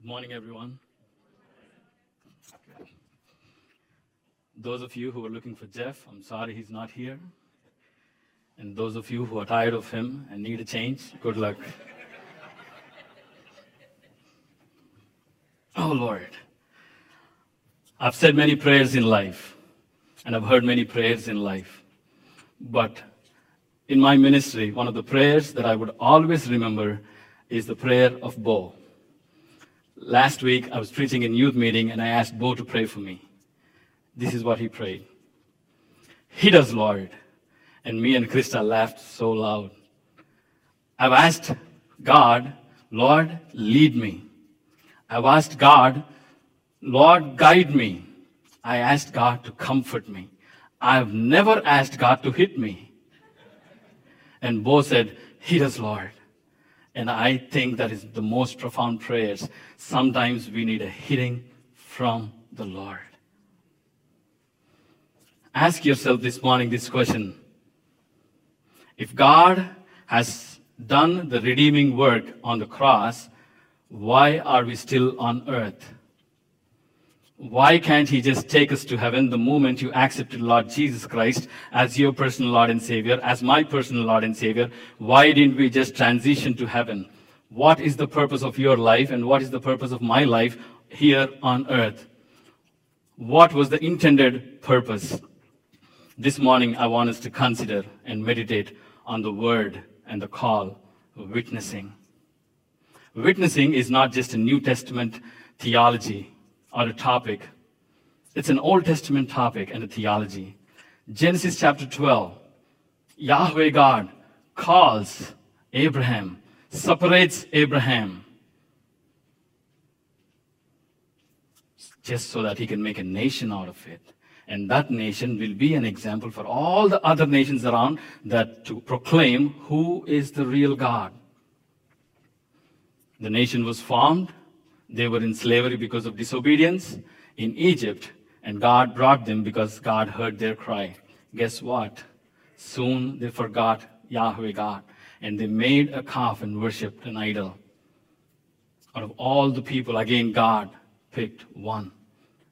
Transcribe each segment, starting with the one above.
Good morning, everyone. Those of you who are looking for Jeff, I'm sorry he's not here. And those of you who are tired of him and need a change, good luck. oh, Lord. I've said many prayers in life, and I've heard many prayers in life. But in my ministry, one of the prayers that I would always remember is the prayer of Bo. Last week, I was preaching in youth meeting, and I asked Bo to pray for me. This is what he prayed. Hit us, Lord. And me and Krista laughed so loud. I've asked God, Lord, lead me. I've asked God, Lord, guide me. I asked God to comfort me. I've never asked God to hit me. And Bo said, Hit us, Lord. And I think that is the most profound prayers. Sometimes we need a hitting from the Lord. Ask yourself this morning this question. If God has done the redeeming work on the cross, why are we still on earth? Why can't He just take us to heaven the moment you accepted Lord Jesus Christ as your personal Lord and Savior, as my personal Lord and Savior? Why didn't we just transition to heaven? What is the purpose of your life and what is the purpose of my life here on earth? What was the intended purpose? This morning, I want us to consider and meditate on the word and the call of witnessing. Witnessing is not just a New Testament theology or a topic. It's an Old Testament topic and a theology. Genesis chapter 12, Yahweh God calls Abraham, separates Abraham, just so that he can make a nation out of it. And that nation will be an example for all the other nations around that to proclaim who is the real God. The nation was formed. They were in slavery because of disobedience in Egypt, and God brought them because God heard their cry. Guess what? Soon they forgot Yahweh God, and they made a calf and worshipped an idol. Out of all the people, again, God picked one.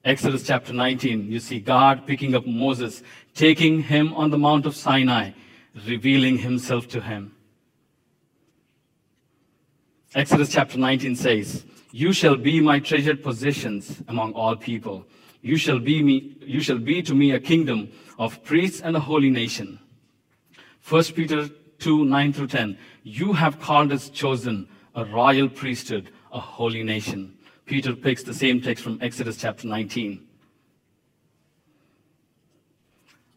Exodus chapter 19, you see God picking up Moses, taking him on the Mount of Sinai, revealing himself to him. Exodus chapter 19 says, You shall be my treasured possessions among all people. You shall be me, you shall be to me a kingdom of priests and a holy nation. 1 Peter 2, 9 through 10. You have called us chosen, a royal priesthood, a holy nation. Peter picks the same text from Exodus chapter 19.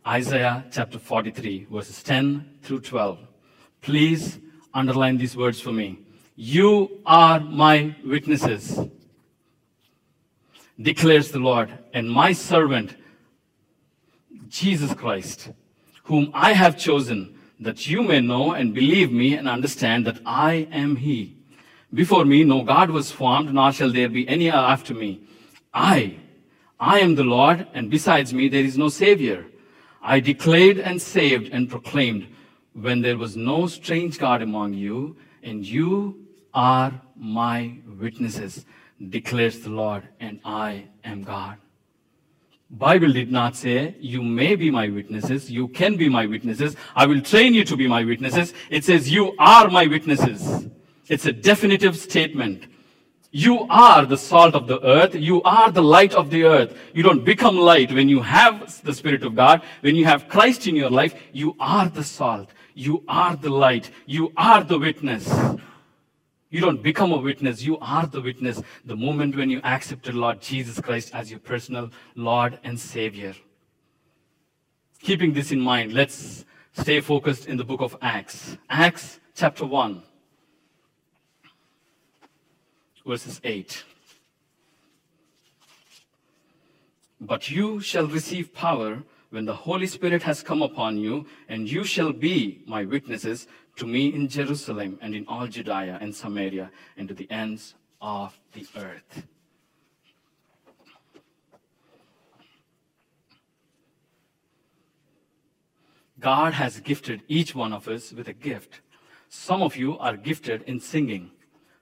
Isaiah chapter 43, verses 10 through 12. Please underline these words for me. You are my witnesses, declares the Lord, and my servant, Jesus Christ, whom I have chosen, that you may know and believe me and understand that I am He. Before me no God was formed, nor shall there be any after me. I, I am the Lord, and besides me there is no Savior. I declared and saved and proclaimed when there was no strange God among you, and you are my witnesses, declares the Lord, and I am God. Bible did not say, you may be my witnesses, you can be my witnesses, I will train you to be my witnesses. It says, you are my witnesses. It's a definitive statement. You are the salt of the earth. You are the light of the earth. You don't become light when you have the Spirit of God. When you have Christ in your life, you are the salt. You are the light. You are the witness. You don't become a witness. You are the witness the moment when you accepted Lord Jesus Christ as your personal Lord and Savior. Keeping this in mind, let's stay focused in the book of Acts. Acts chapter 1, verses 8. But you shall receive power when the Holy Spirit has come upon you, and you shall be my witnesses to me in Jerusalem and in all Judea and Samaria and to the ends of the earth. God has gifted each one of us with a gift. Some of you are gifted in singing.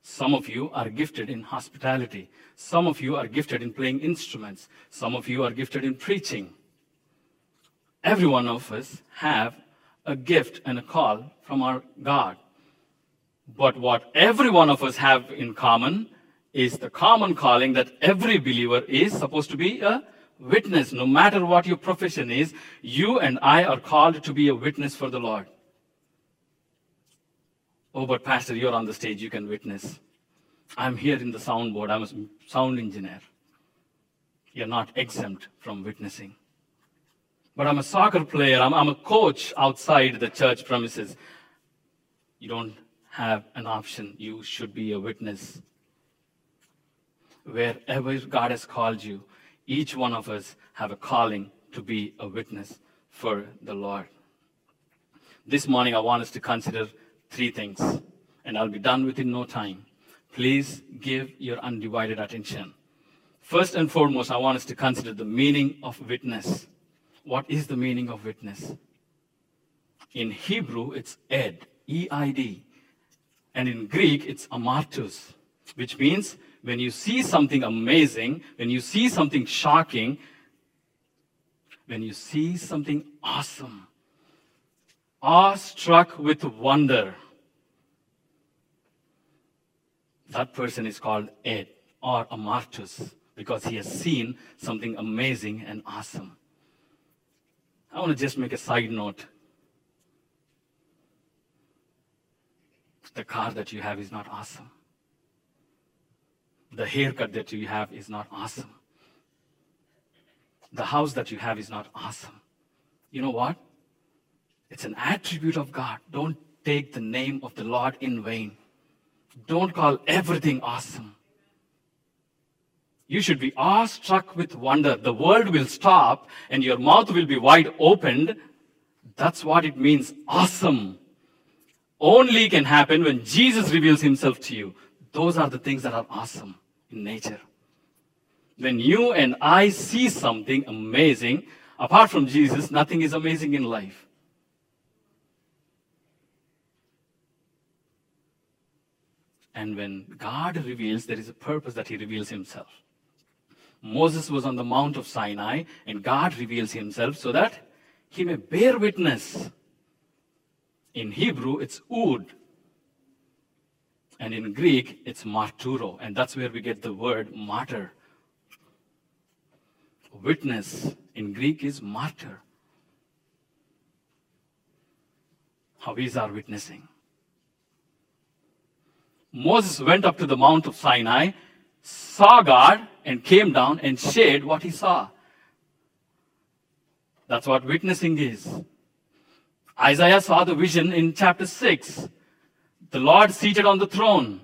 Some of you are gifted in hospitality. Some of you are gifted in playing instruments. Some of you are gifted in preaching. Every one of us have a gift and a call from our God. But what every one of us have in common is the common calling that every believer is supposed to be a witness. No matter what your profession is, you and I are called to be a witness for the Lord. Oh, but Pastor, you're on the stage, you can witness. I'm here in the soundboard, I'm a sound engineer. You're not exempt from witnessing. But I'm a soccer player, I'm, I'm a coach outside the church premises. You don't have an option, you should be a witness. Wherever God has called you, each one of us have a calling to be a witness for the Lord. This morning, I want us to consider three things, and I'll be done within no time. Please give your undivided attention. First and foremost, I want us to consider the meaning of witness. What is the meaning of witness? In Hebrew, it's ed, E I D. And in Greek, it's amartus, which means when you see something amazing, when you see something shocking, when you see something awesome, awestruck with wonder, that person is called Ed or Amartus because he has seen something amazing and awesome. I want to just make a side note. The car that you have is not awesome. The haircut that you have is not awesome. The house that you have is not awesome. You know what? It's an attribute of God. Don't take the name of the Lord in vain. Don't call everything awesome. You should be awestruck with wonder. The world will stop and your mouth will be wide opened. That's what it means. Awesome. Only can happen when Jesus reveals himself to you. Those are the things that are awesome in nature. When you and I see something amazing, apart from Jesus, nothing is amazing in life. And when God reveals, there is a purpose that He reveals Himself. Moses was on the Mount of Sinai, and God reveals Himself so that He may bear witness. In Hebrew, it's ud. And in Greek, it's marturo. And that's where we get the word martyr. Witness in Greek is martyr. How is our witnessing? Moses went up to the Mount of Sinai, saw God, and came down and shared what he saw. That's what witnessing is. Isaiah saw the vision in chapter 6. The Lord seated on the throne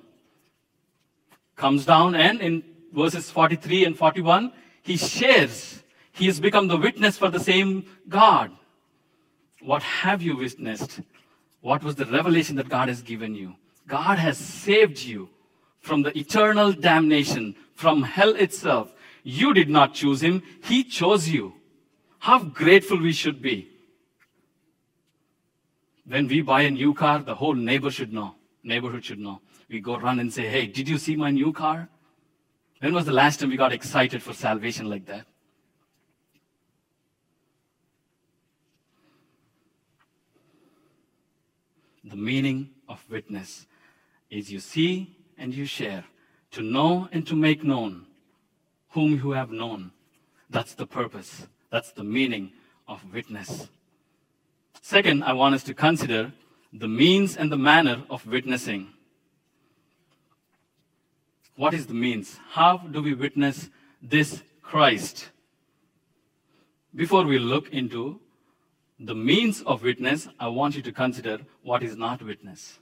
comes down, and in verses 43 and 41, he shares. He has become the witness for the same God. What have you witnessed? What was the revelation that God has given you? God has saved you from the eternal damnation, from hell itself. You did not choose him, he chose you. How grateful we should be. When we buy a new car, the whole neighbor should know. Neighborhood should know. We go run and say, Hey, did you see my new car? When was the last time we got excited for salvation like that? The meaning of witness is you see and you share, to know and to make known whom you have known. That's the purpose. That's the meaning of witness. Second, I want us to consider the means and the manner of witnessing. What is the means? How do we witness this Christ? Before we look into the means of witness, I want you to consider what is not witness.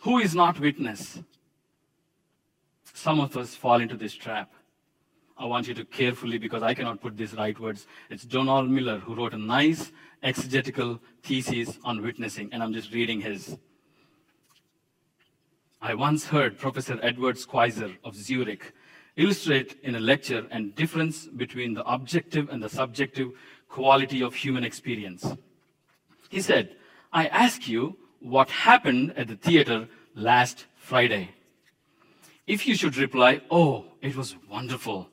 Who is not witness? Some of us fall into this trap. I want you to carefully, because I cannot put these right words. It's Donald Miller who wrote a nice exegetical thesis on witnessing, and I'm just reading his. I once heard Professor Edward Schweizer of Zurich illustrate in a lecture and difference between the objective and the subjective quality of human experience. He said, I ask you what happened at the theater last Friday. If you should reply, Oh, it was wonderful.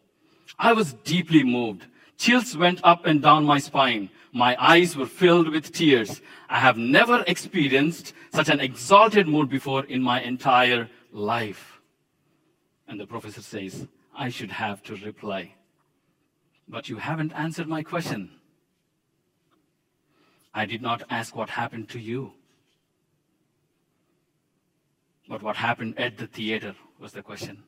I was deeply moved. Chills went up and down my spine. My eyes were filled with tears. I have never experienced such an exalted mood before in my entire life. And the professor says, I should have to reply. But you haven't answered my question. I did not ask what happened to you. But what happened at the theater was the question.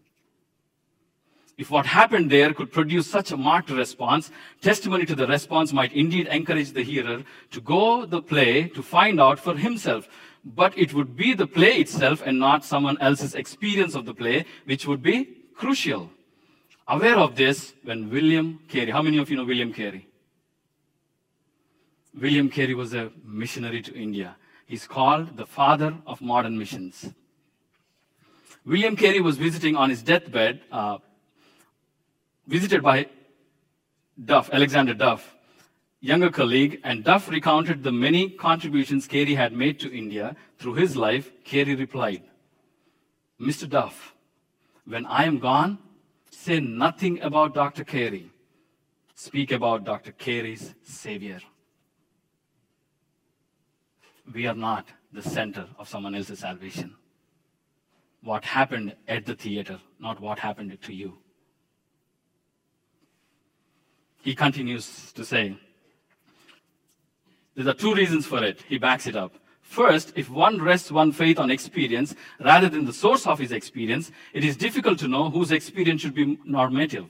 If what happened there could produce such a marked response, testimony to the response might indeed encourage the hearer to go the play to find out for himself. But it would be the play itself and not someone else's experience of the play, which would be crucial. Aware of this, when William Carey, how many of you know William Carey? William Carey was a missionary to India. He's called the father of modern missions. William Carey was visiting on his deathbed, uh, visited by Duff, Alexander Duff, younger colleague, and Duff recounted the many contributions Carey had made to India through his life. Carey replied, Mr. Duff, when I am gone, say nothing about Dr. Carey. Speak about Dr. Carey's Savior. We are not the center of someone else's salvation. What happened at the theater, not what happened to you. He continues to say, there are two reasons for it. He backs it up. First, if one rests one faith on experience rather than the source of his experience, it is difficult to know whose experience should be normative.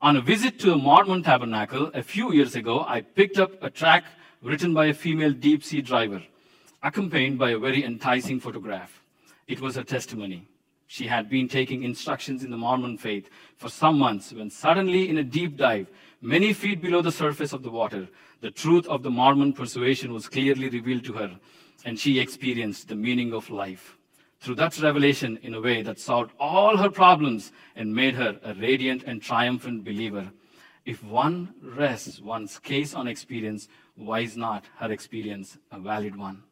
On a visit to a Mormon tabernacle a few years ago, I picked up a track written by a female deep sea driver, accompanied by a very enticing photograph. It was her testimony. She had been taking instructions in the Mormon faith for some months when suddenly, in a deep dive, many feet below the surface of the water, the truth of the Mormon persuasion was clearly revealed to her, and she experienced the meaning of life. Through that revelation, in a way that solved all her problems and made her a radiant and triumphant believer. If one rests one's case on experience, why is not her experience a valid one?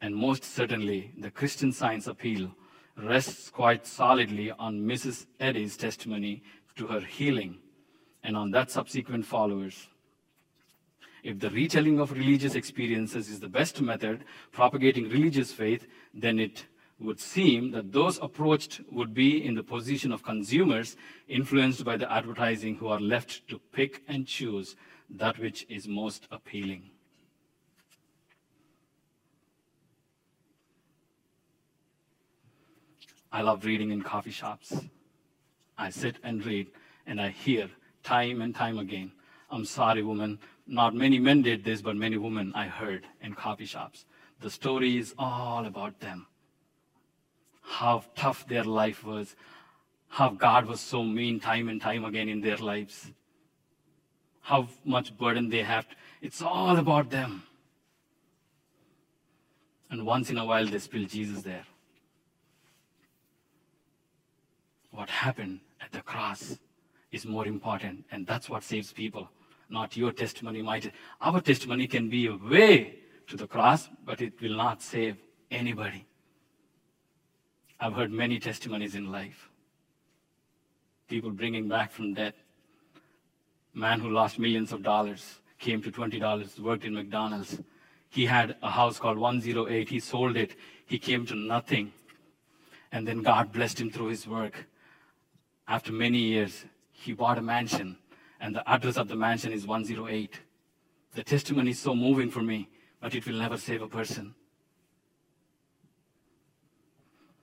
And most certainly, the Christian Science appeal rests quite solidly on Mrs. Eddy's testimony to her healing and on that subsequent followers. If the retelling of religious experiences is the best method propagating religious faith, then it would seem that those approached would be in the position of consumers influenced by the advertising who are left to pick and choose that which is most appealing. I love reading in coffee shops. I sit and read, and I hear time and time again, I'm sorry, woman. Not many men did this, but many women I heard in coffee shops. The story is all about them. How tough their life was, how God was so mean time and time again in their lives, how much burden they have. It's all about them. And once in a while, they spill Jesus there. What happened at the cross is more important, and that's what saves people, not your testimony. Might our testimony can be a way to the cross, but it will not save anybody. I've heard many testimonies in life. People bringing back from death. Man who lost millions of dollars came to $20, worked in McDonald's. He had a house called 108. He sold it. He came to nothing. And then God blessed him through his work. After many years, he bought a mansion, and the address of the mansion is 108. The testimony is so moving for me, but it will never save a person.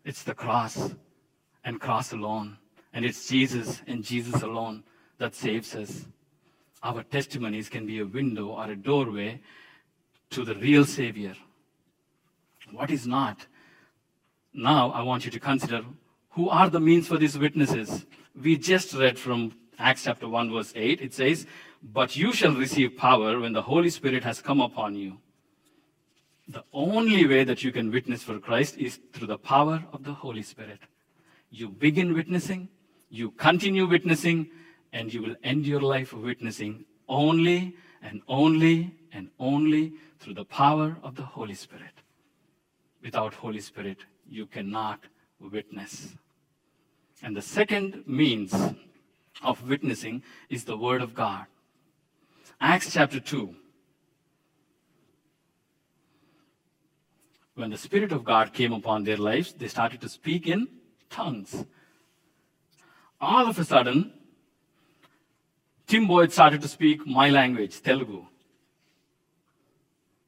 It's the cross and cross alone, and it's Jesus and Jesus alone that saves us. Our testimonies can be a window or a doorway to the real Savior. What is not? Now I want you to consider who are the means for these witnesses. We just read from Acts chapter 1, verse 8. It says, But you shall receive power when the Holy Spirit has come upon you. The only way that you can witness for Christ is through the power of the Holy Spirit. You begin witnessing, you continue witnessing, and you will end your life witnessing only and only and only through the power of the Holy Spirit. Without Holy Spirit, you cannot witness. And the second means of witnessing is the Word of God. Acts chapter 2. When the Spirit of God came upon their lives, they started to speak in tongues. All of a sudden, Tim Boyd started to speak my language, Telugu.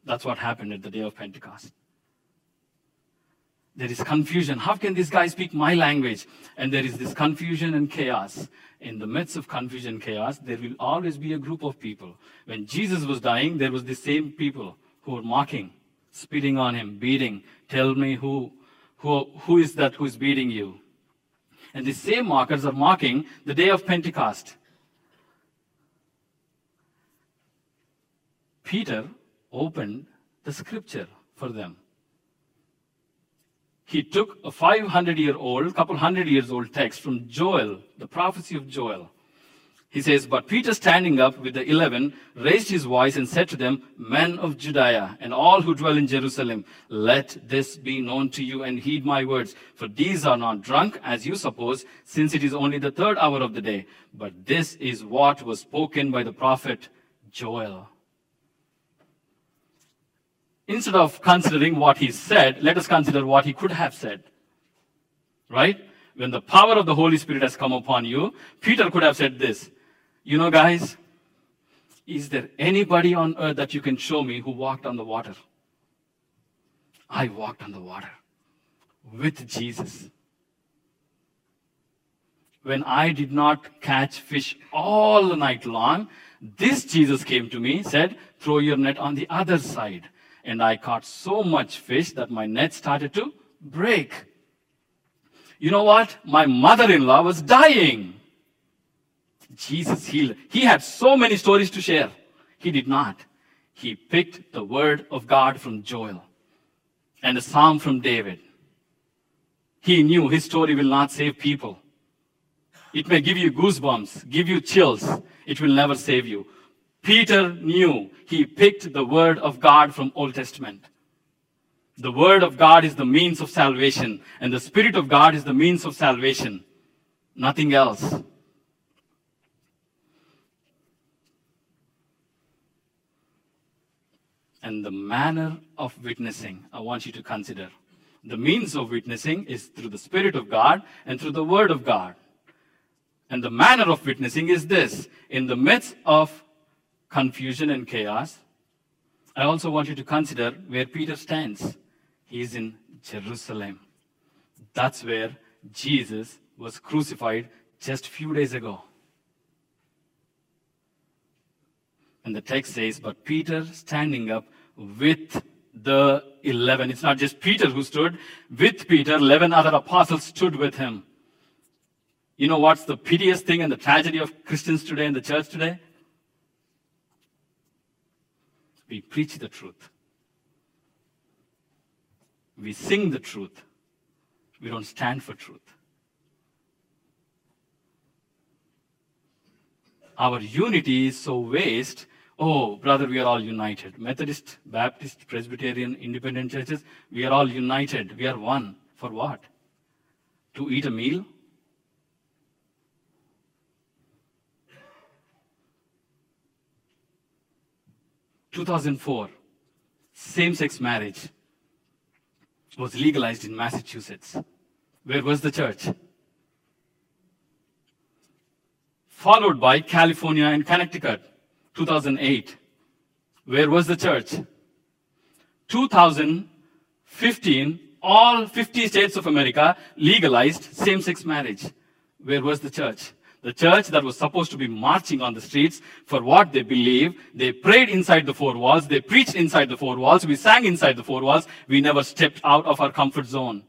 That's what happened at the day of Pentecost. There is confusion. How can this guy speak my language? And there is this confusion and chaos. In the midst of confusion and chaos, there will always be a group of people. When Jesus was dying, there was the same people who were mocking, spitting on him, beating. Tell me who, who, who is that who is beating you? And the same mockers are mocking the day of Pentecost. Peter opened the scripture for them. He took a 500 year old, couple hundred years old text from Joel, the prophecy of Joel. He says, But Peter standing up with the eleven raised his voice and said to them, Men of Judea and all who dwell in Jerusalem, let this be known to you and heed my words. For these are not drunk, as you suppose, since it is only the third hour of the day. But this is what was spoken by the prophet Joel. Instead of considering what he said, let us consider what he could have said. Right? When the power of the Holy Spirit has come upon you, Peter could have said this. You know, guys, is there anybody on earth that you can show me who walked on the water? I walked on the water with Jesus. When I did not catch fish all night long, this Jesus came to me, said, throw your net on the other side and I caught so much fish that my net started to break. You know what? My mother-in-law was dying. Jesus healed. He had so many stories to share. He did not. He picked the word of God from Joel and a psalm from David. He knew his story will not save people. It may give you goosebumps, give you chills. It will never save you. Peter knew he picked the word of God from Old Testament. The word of God is the means of salvation, and the Spirit of God is the means of salvation. Nothing else. And the manner of witnessing, I want you to consider. The means of witnessing is through the Spirit of God and through the Word of God. And the manner of witnessing is this in the midst of confusion and chaos, I also want you to consider where Peter stands. He is in Jerusalem. That's where Jesus was crucified just a few days ago. And the text says, But Peter standing up with the 11. It's not just Peter who stood. With Peter, 11 other apostles stood with him. You know what's the piteous thing and the tragedy of Christians today in the church today? We preach the truth. We sing the truth. We don't stand for truth. Our unity is so waste. Oh, brother, we are all united. Methodist, Baptist, Presbyterian, independent churches, we are all united. We are one. For what? To eat a meal? 2004, same sex marriage was legalized in Massachusetts. Where was the church? Followed by California and Connecticut, 2008. Where was the church? 2015, all 50 states of America legalized same sex marriage. Where was the church? The church that was supposed to be marching on the streets for what they believe. They prayed inside the four walls. They preached inside the four walls. We sang inside the four walls. We never stepped out of our comfort zone.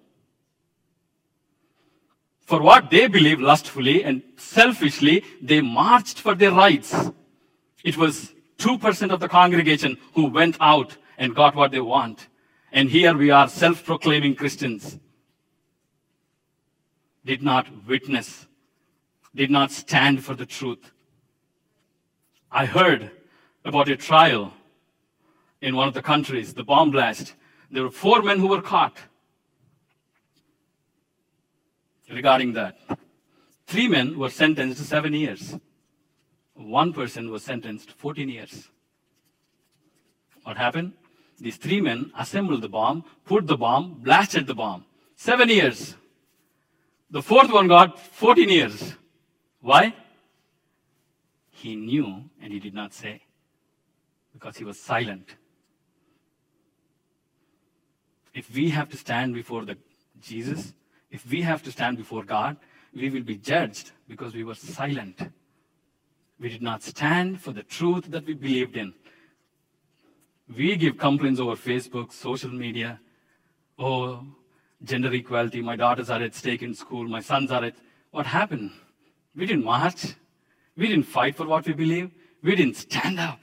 For what they believe lustfully and selfishly, they marched for their rights. It was 2% of the congregation who went out and got what they want. And here we are self-proclaiming Christians. Did not witness did not stand for the truth. I heard about a trial in one of the countries, the bomb blast. There were four men who were caught. regarding that. Three men were sentenced to seven years. One person was sentenced to 14 years. What happened? These three men assembled the bomb, put the bomb, blasted the bomb. Seven years. The fourth one got 14 years. Why? He knew and he did not say because he was silent. If we have to stand before the Jesus, if we have to stand before God, we will be judged because we were silent. We did not stand for the truth that we believed in. We give complaints over Facebook, social media. Oh, gender equality, my daughters are at stake in school, my sons are at. What happened? We didn't march. We didn't fight for what we believe. We didn't stand up.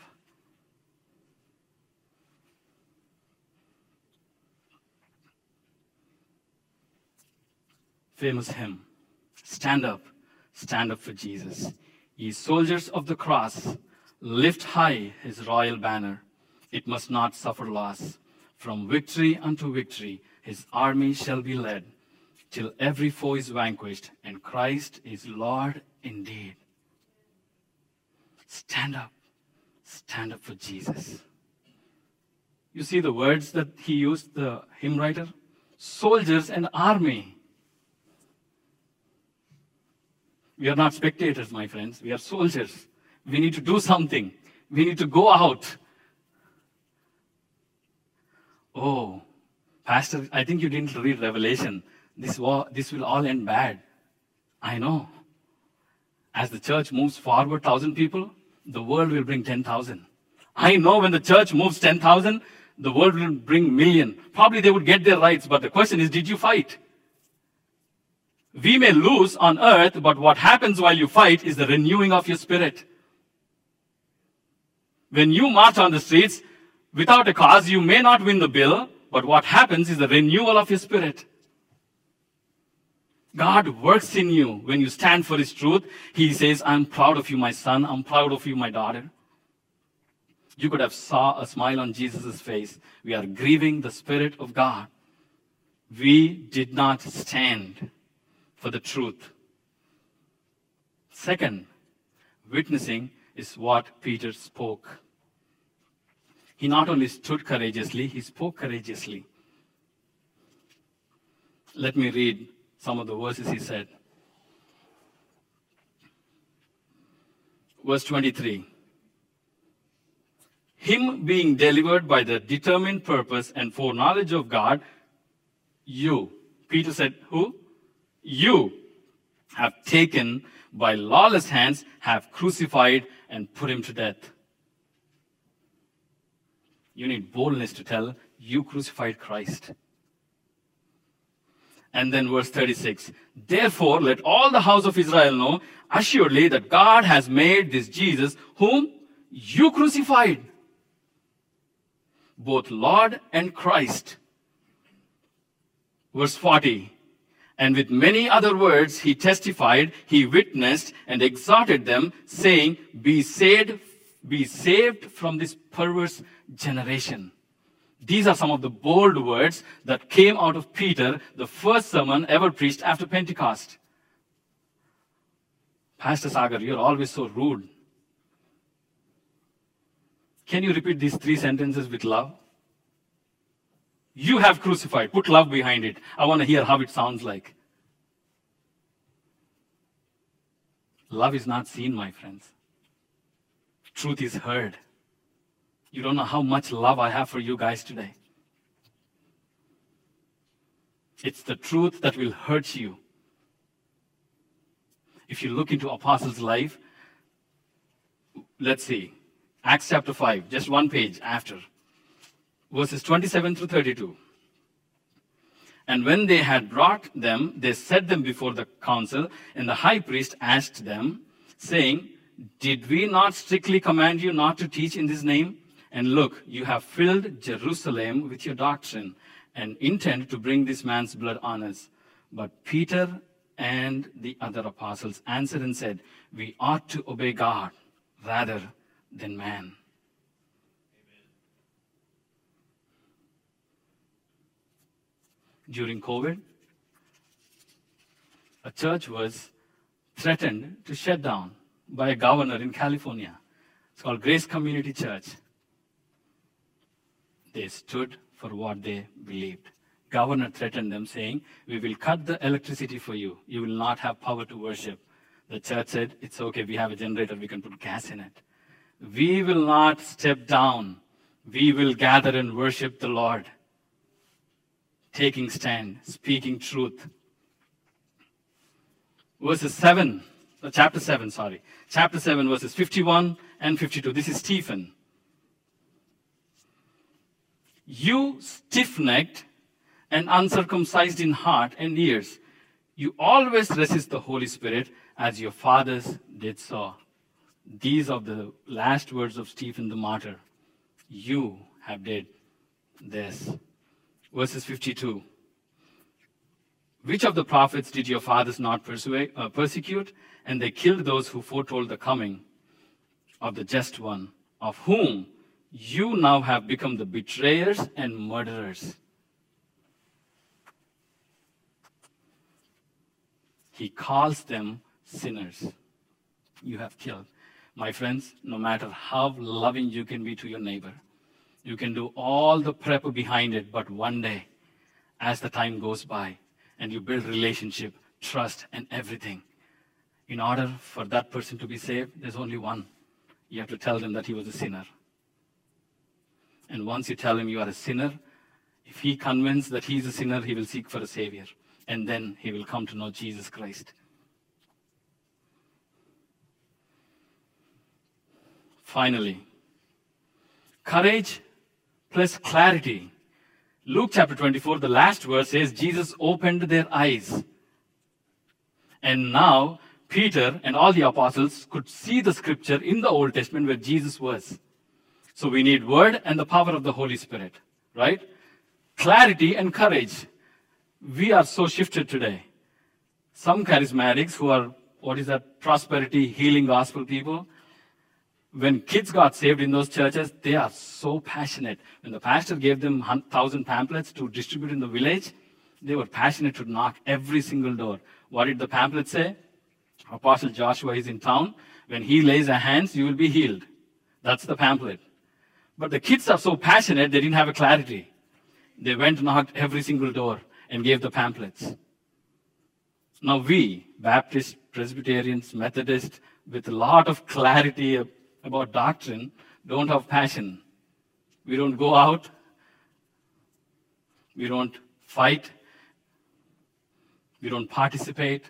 Famous hymn Stand up, stand up for Jesus. Ye soldiers of the cross, lift high his royal banner. It must not suffer loss. From victory unto victory, his army shall be led, till every foe is vanquished, and Christ is Lord indeed. Stand up, stand up for Jesus. You see the words that he used, the hymn writer? Soldiers and army. We are not spectators, my friends. We are soldiers. We need to do something. We need to go out. Oh, Pastor, I think you didn't read Revelation. This, war, this will all end bad. I know. As the church moves forward, 1,000 people, the world will bring 10,000. I know when the church moves 10,000, the world will bring million. Probably they would get their rights, but the question is, did you fight? We may lose on earth, but what happens while you fight is the renewing of your spirit. When you march on the streets without a cause, you may not win the bill, but what happens is the renewal of your spirit. God works in you when you stand for His truth. He says, I'm proud of you, my son. I'm proud of you, my daughter. You could have saw a smile on Jesus' face. We are grieving the Spirit of God. We did not stand for the truth. Second, witnessing is what Peter spoke. He not only stood courageously, he spoke courageously. Let me read some of the verses he said. Verse 23 Him being delivered by the determined purpose and foreknowledge of God, you, Peter said, Who? You have taken by lawless hands, have crucified and put him to death. You need boldness to tell, You crucified Christ. And then verse 36 Therefore, let all the house of Israel know assuredly that God has made this Jesus, whom you crucified, both Lord and Christ. Verse 40 And with many other words he testified, he witnessed, and exhorted them, saying, Be saved, be saved from this perverse generation. These are some of the bold words that came out of Peter, the first sermon ever preached after Pentecost. Pastor Sagar, you're always so rude. Can you repeat these three sentences with love? You have crucified. Put love behind it. I want to hear how it sounds like. Love is not seen, my friends. Truth is heard. You don't know how much love I have for you guys today. It's the truth that will hurt you. If you look into Apostles' life, let's see, Acts chapter 5, just one page after, verses 27 through 32. And when they had brought them, they set them before the council, and the high priest asked them, saying, Did we not strictly command you not to teach in this name? And look, you have filled Jerusalem with your doctrine and intend to bring this man's blood on us. But Peter and the other apostles answered and said, We ought to obey God rather than man. During COVID, a church was threatened to shut down by a governor in California. It's called Grace Community Church. They stood for what they believed. Governor threatened them, saying, We will cut the electricity for you. You will not have power to worship. The church said, It's okay, we have a generator, we can put gas in it. We will not step down. We will gather and worship the Lord. Taking stand, speaking truth. Verses 7, uh, chapter 7, sorry. Chapter 7, verses 51 and 52. This is Stephen. You stiff necked and uncircumcised in heart and ears, you always resist the Holy Spirit as your fathers did so. These are the last words of Stephen the martyr. You have did this. Verses 52. Which of the prophets did your fathers not persuade, uh, persecute? And they killed those who foretold the coming of the just one, of whom you now have become the betrayers and murderers. He calls them sinners. You have killed. My friends, no matter how loving you can be to your neighbor, you can do all the prep behind it, but one day, as the time goes by, and you build relationship, trust, and everything, in order for that person to be saved, there's only one. You have to tell them that he was a sinner. And once you tell him you are a sinner, if he convinced that he is a sinner, he will seek for a savior. And then he will come to know Jesus Christ. Finally, courage plus clarity. Luke chapter 24, the last verse says, Jesus opened their eyes. And now, Peter and all the apostles could see the scripture in the Old Testament where Jesus was. So we need word and the power of the Holy Spirit, right? Clarity and courage. We are so shifted today. Some charismatics who are, what is that, prosperity, healing gospel people, when kids got saved in those churches, they are so passionate. When the pastor gave them 1,000 pamphlets to distribute in the village, they were passionate to knock every single door. What did the pamphlet say? Apostle Joshua is in town. When he lays a hands, you will be healed. That's the pamphlet. But the kids are so passionate, they didn't have a clarity. They went and knocked every single door and gave the pamphlets. Now we, Baptists, Presbyterians, Methodists, with a lot of clarity about doctrine, don't have passion. We don't go out. We don't fight. We don't participate.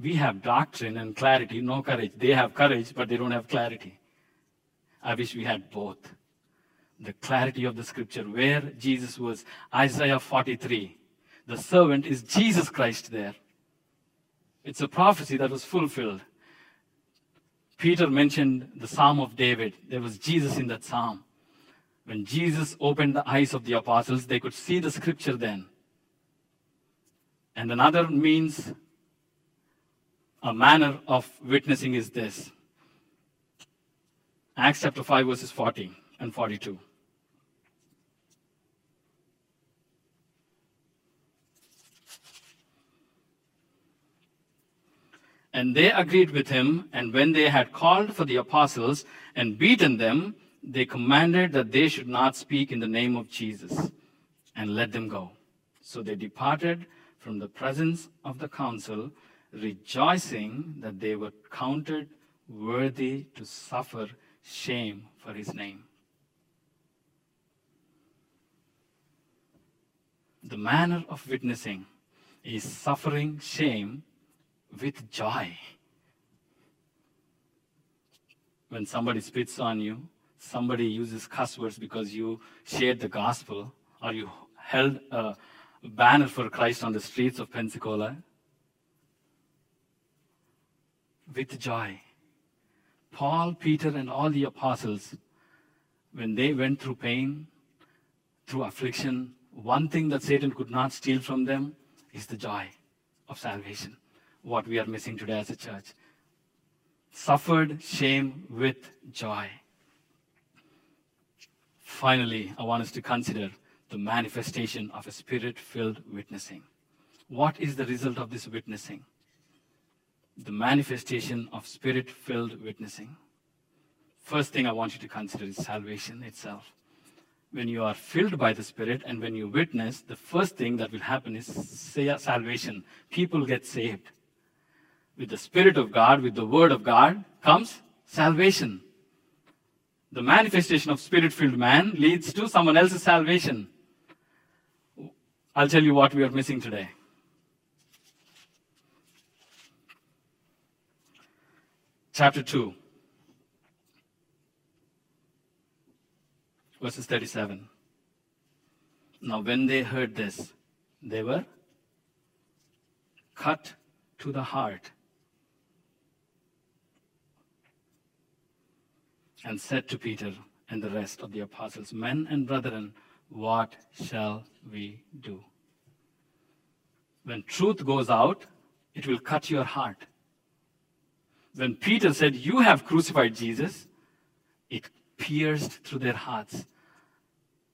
We have doctrine and clarity, no courage. They have courage, but they don't have clarity. I wish we had both. The clarity of the scripture, where Jesus was. Isaiah 43. The servant is Jesus Christ there. It's a prophecy that was fulfilled. Peter mentioned the Psalm of David. There was Jesus in that psalm. When Jesus opened the eyes of the apostles, they could see the scripture then. And another means, a manner of witnessing is this Acts chapter 5, verses 40 and 42. And they agreed with him, and when they had called for the apostles and beaten them, they commanded that they should not speak in the name of Jesus, and let them go. So they departed from the presence of the council, rejoicing that they were counted worthy to suffer shame for his name. The manner of witnessing is suffering shame with joy. When somebody spits on you, somebody uses cuss words because you shared the gospel or you held a banner for Christ on the streets of Pensacola, with joy. Paul, Peter, and all the apostles, when they went through pain, through affliction, one thing that Satan could not steal from them is the joy of salvation what we are missing today as a church. Suffered shame with joy. Finally, I want us to consider the manifestation of a spirit filled witnessing. What is the result of this witnessing? The manifestation of spirit filled witnessing. First thing I want you to consider is salvation itself. When you are filled by the Spirit and when you witness, the first thing that will happen is salvation. People get saved. With the Spirit of God, with the Word of God, comes salvation. The manifestation of spirit filled man leads to someone else's salvation. I'll tell you what we are missing today. Chapter 2, verses 37. Now, when they heard this, they were cut to the heart and said to Peter and the rest of the apostles, Men and brethren, what shall we do? When truth goes out, it will cut your heart. When Peter said, You have crucified Jesus, it pierced through their hearts.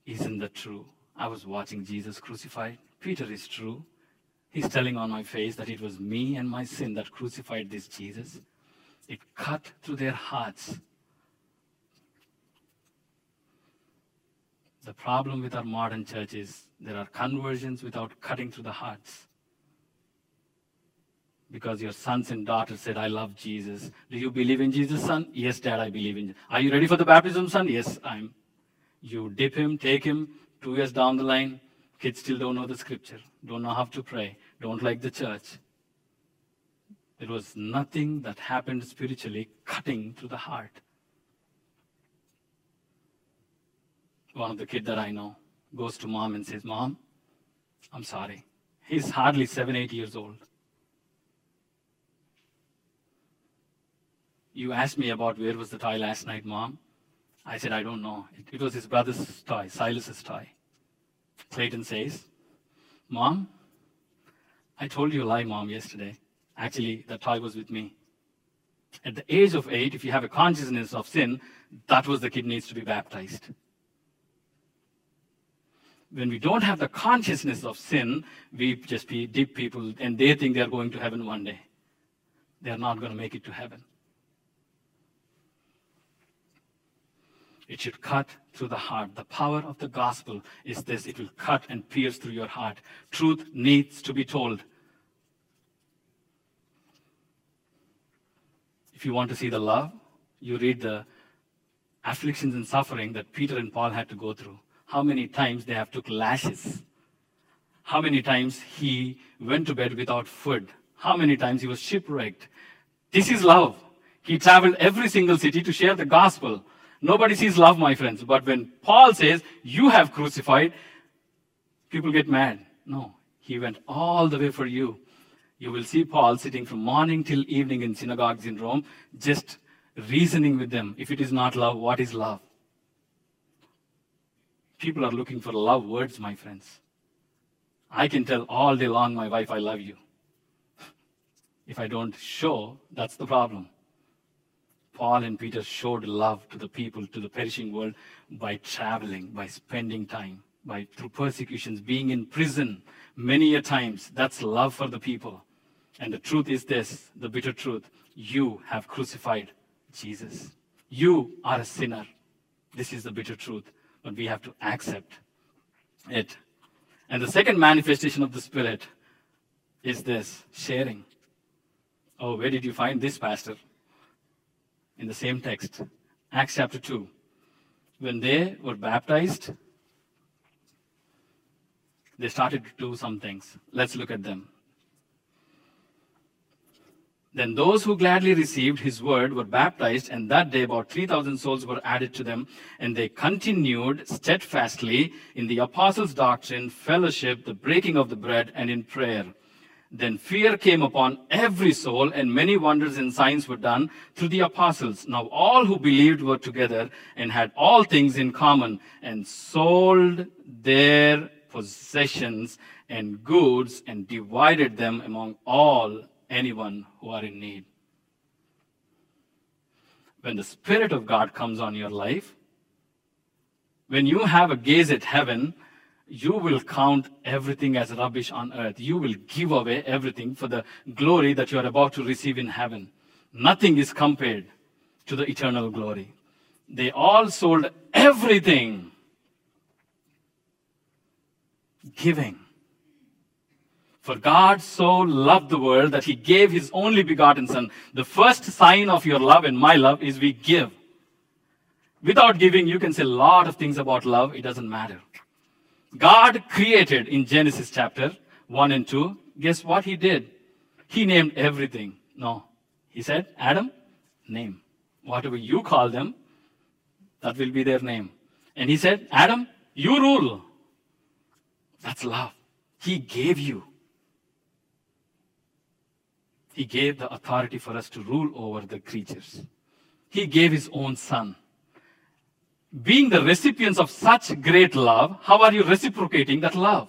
Isn't that true? I was watching Jesus crucified. Peter is true. He's telling on my face that it was me and my sin that crucified this Jesus. It cut through their hearts. The problem with our modern church is there are conversions without cutting through the hearts. Because your sons and daughters said, I love Jesus. Do you believe in Jesus, son? Yes, dad, I believe in Jesus. Are you ready for the baptism, son? Yes, I'm. You dip him, take him, two years down the line, kids still don't know the scripture, don't know how to pray, don't like the church. There was nothing that happened spiritually cutting through the heart. one of the kids that I know goes to mom and says, Mom, I'm sorry. He's hardly seven, eight years old. You asked me about where was the toy last night, Mom. I said, I don't know. It, it was his brother's toy, Silas's toy. Clayton says, Mom, I told you a lie, Mom, yesterday. Actually, the toy was with me. At the age of eight, if you have a consciousness of sin, that was the kid needs to be baptized when we don't have the consciousness of sin, we just be deep people and they think they're going to heaven one day. They're not going to make it to heaven. It should cut through the heart. The power of the gospel is this it will cut and pierce through your heart. Truth needs to be told. If you want to see the love, you read the afflictions and suffering that Peter and Paul had to go through how many times they have took lashes, how many times he went to bed without food, how many times he was shipwrecked. This is love. He traveled every single city to share the gospel. Nobody sees love, my friends. But when Paul says, You have crucified, people get mad. No, he went all the way for you. You will see Paul sitting from morning till evening in synagogues in Rome, just reasoning with them. If it is not love, what is love? People are looking for love words, my friends. I can tell all day long my wife, I love you. If I don't show, that's the problem. Paul and Peter showed love to the people, to the perishing world, by traveling, by spending time, by through persecutions, being in prison many a times. That's love for the people. And the truth is this the bitter truth you have crucified Jesus. You are a sinner. This is the bitter truth but we have to accept it. And the second manifestation of the Spirit is this sharing. Oh, where did you find this, Pastor? In the same text, Acts chapter 2. When they were baptized, they started to do some things. Let's look at them. Then those who gladly received his word were baptized, and that day about 3,000 souls were added to them, and they continued steadfastly in the apostles' doctrine, fellowship, the breaking of the bread, and in prayer. Then fear came upon every soul, and many wonders and signs were done through the apostles. Now all who believed were together and had all things in common, and sold their possessions and goods, and divided them among all anyone who are in need. When the Spirit of God comes on your life, when you have a gaze at heaven, you will count everything as rubbish on earth. You will give away everything for the glory that you are about to receive in heaven. Nothing is compared to the eternal glory. They all sold everything. Giving. For God so loved the world that he gave his only begotten Son. The first sign of your love and my love is we give. Without giving, you can say a lot of things about love. It doesn't matter. God created in Genesis chapter 1 and 2. Guess what he did? He named everything. No. He said, Adam, name. Whatever you call them, that will be their name. And he said, Adam, you rule. That's love. He gave you. He gave the authority for us to rule over the creatures. He gave his own son. Being the recipients of such great love, how are you reciprocating that love?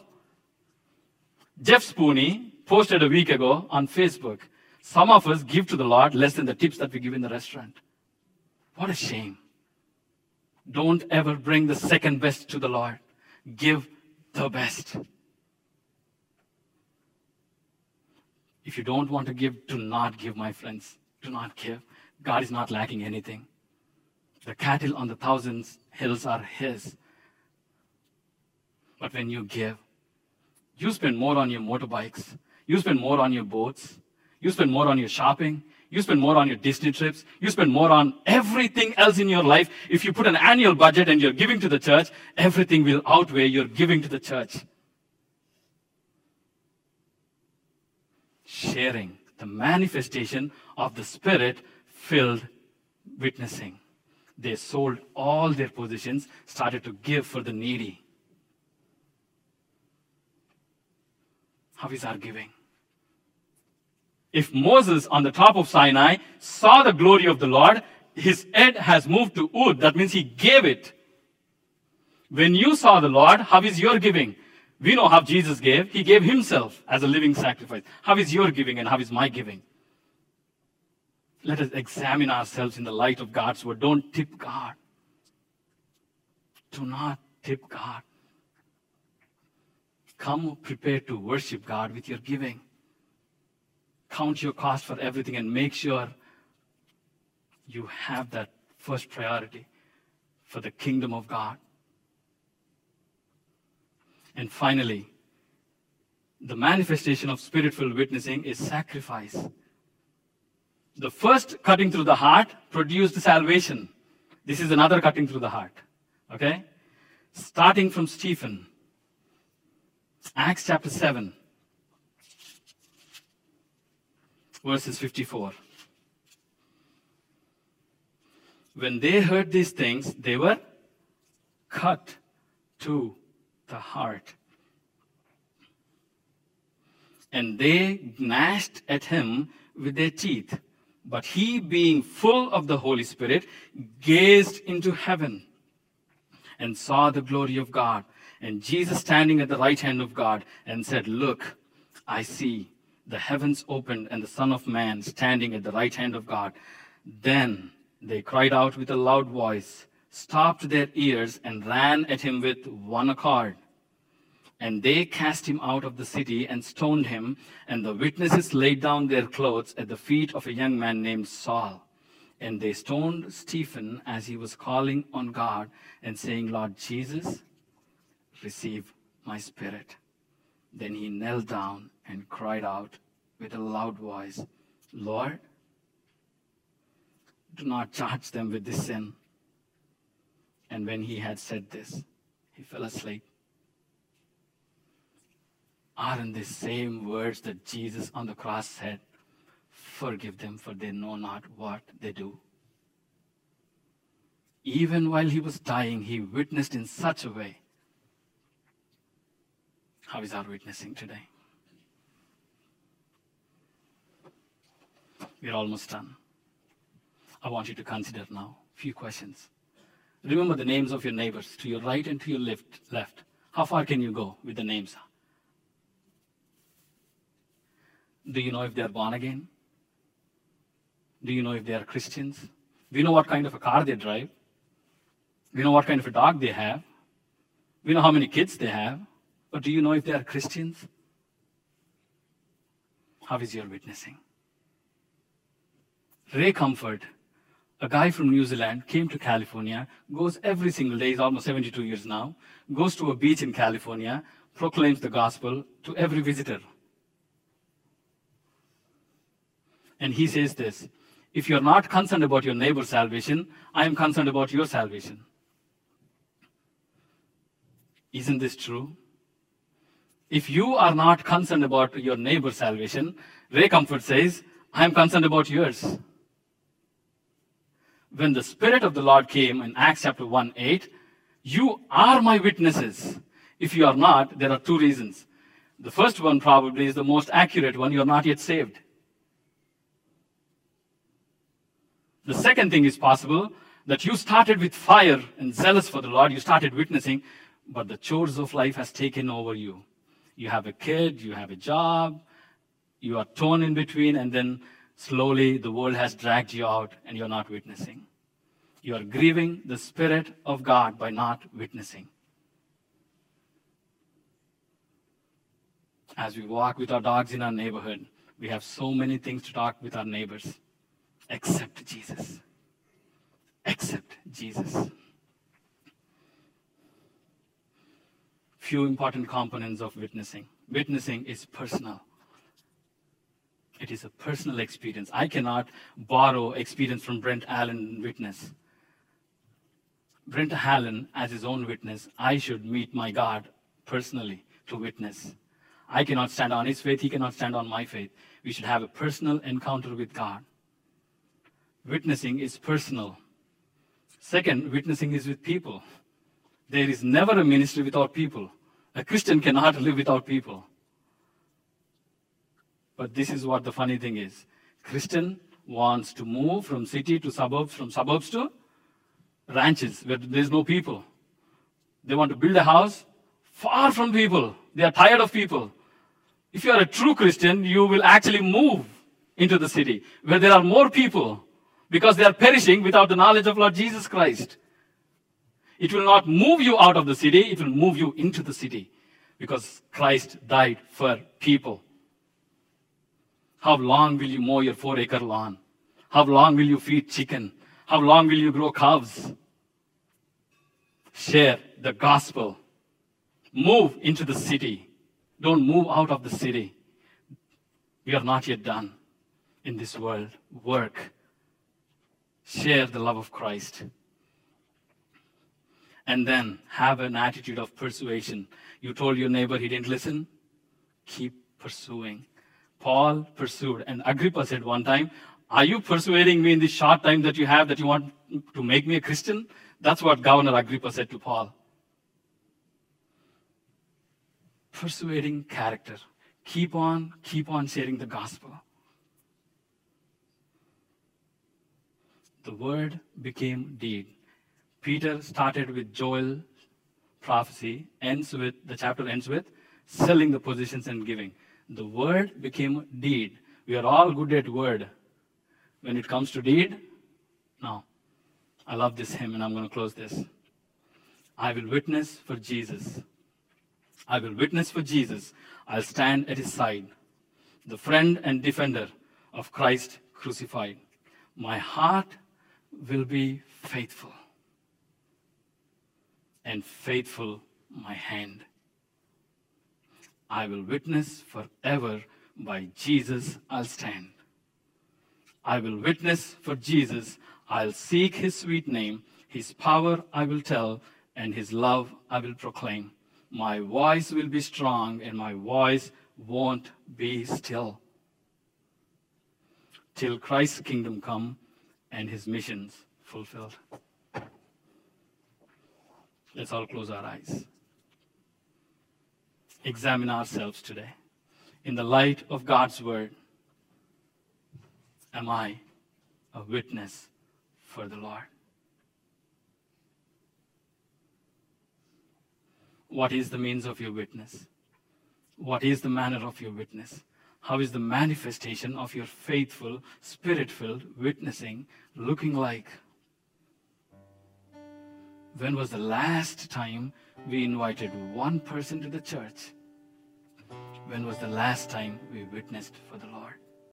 Jeff Spooney posted a week ago on Facebook. Some of us give to the Lord less than the tips that we give in the restaurant. What a shame. Don't ever bring the second best to the Lord. Give the best. If you don't want to give, do not give, my friends. Do not give. God is not lacking anything. The cattle on the thousands hills are His. But when you give, you spend more on your motorbikes, you spend more on your boats, you spend more on your shopping, you spend more on your Disney trips, you spend more on everything else in your life. If you put an annual budget and you're giving to the church, everything will outweigh your giving to the church. sharing the manifestation of the Spirit filled witnessing. They sold all their positions, started to give for the needy. How is our giving? If Moses on the top of Sinai saw the glory of the Lord, his head has moved to Ud. That means he gave it. When you saw the Lord, how is your giving? We know how Jesus gave. He gave himself as a living sacrifice. How is your giving and how is my giving? Let us examine ourselves in the light of God's word. Don't tip God. Do not tip God. Come prepared to worship God with your giving. Count your cost for everything and make sure you have that first priority for the kingdom of God. And finally, the manifestation of spirit filled witnessing is sacrifice. The first cutting through the heart produced salvation. This is another cutting through the heart. Okay? Starting from Stephen, Acts chapter 7, verses 54. When they heard these things, they were cut to the heart. And they gnashed at him with their teeth. But he, being full of the Holy Spirit, gazed into heaven and saw the glory of God, and Jesus standing at the right hand of God, and said, Look, I see the heavens opened and the Son of Man standing at the right hand of God. Then they cried out with a loud voice, stopped their ears, and ran at him with one accord. And they cast him out of the city and stoned him, and the witnesses laid down their clothes at the feet of a young man named Saul. And they stoned Stephen as he was calling on God and saying, Lord Jesus, receive my spirit. Then he knelt down and cried out with a loud voice, Lord, do not charge them with this sin. And when he had said this, he fell asleep aren't the same words that Jesus on the cross said, Forgive them, for they know not what they do. Even while he was dying, he witnessed in such a way. How is our witnessing today? We're almost done. I want you to consider now a few questions. Remember the names of your neighbors to your right and to your left. left. How far can you go with the names? Do you know if they are born again? Do you know if they are Christians? We know what kind of a car they drive? We know what kind of a dog they have? We know how many kids they have. But do you know if they are Christians? How is your witnessing? Ray Comfort, a guy from New Zealand, came to California, goes every single day, he's almost 72 years now, goes to a beach in California, proclaims the gospel to every visitor. And he says this If you're not concerned about your neighbor's salvation, I am concerned about your salvation. Isn't this true? If you are not concerned about your neighbor's salvation, Ray Comfort says, I am concerned about yours. When the Spirit of the Lord came in Acts chapter 1 8, you are my witnesses. If you are not, there are two reasons. The first one probably is the most accurate one. You are not yet saved. The second thing is possible that you started with fire and zealous for the Lord. You started witnessing, but the chores of life has taken over you. You have a kid, you have a job, you are torn in between, and then slowly the world has dragged you out and you're not witnessing. You are grieving the Spirit of God by not witnessing. As we walk with our dogs in our neighborhood, we have so many things to talk with our neighbors. Except Jesus. Accept Jesus. Few important components of witnessing. Witnessing is personal. It is a personal experience. I cannot borrow experience from Brent Allen witness. Brent Allen, as his own witness, I should meet my God personally to witness. I cannot stand on his faith, he cannot stand on my faith. We should have a personal encounter with God. Witnessing is personal. Second, witnessing is with people. There is never a ministry without people. A Christian cannot live without people. But this is what the funny thing is. Christian wants to move from city to suburbs, from suburbs to ranches where there's no people. They want to build a house far from people. They are tired of people. If you are a true Christian, you will actually move into the city where there are more people because they are perishing without the knowledge of Lord Jesus Christ. It will not move you out of the city, it will move you into the city because Christ died for people. How long will you mow your four acre lawn? How long will you feed chicken? How long will you grow calves? Share the gospel. Move into the city. Don't move out of the city. We are not yet done in this world. Work. Share the love of Christ. And then have an attitude of persuasion. You told your neighbor he didn't listen? Keep pursuing. Paul pursued. And Agrippa said one time, Are you persuading me in this short time that you have that you want to make me a Christian? That's what Governor Agrippa said to Paul. Persuading character. Keep on, keep on sharing the gospel. The word became deed. Peter started with Joel prophecy, ends with, the chapter ends with selling the positions and giving. The word became deed. We are all good at word. When it comes to deed, no. I love this hymn and I'm going to close this. I will witness for Jesus. I will witness for Jesus. I'll stand at his side, the friend and defender of Christ crucified. My heart will be faithful, and faithful my hand. I will witness forever by Jesus I'll stand. I will witness for Jesus. I'll seek his sweet name. His power I will tell, and his love I will proclaim. My voice will be strong, and my voice won't be still. Till Christ's kingdom come and his missions fulfilled. Let's all close our eyes. Examine ourselves today. In the light of God's word, am I a witness for the Lord? What is the means of your witness? What is the manner of your witness? How is the manifestation of your faithful, spirit filled witnessing looking like? When was the last time we invited one person to the church? When was the last time we witnessed for the Lord?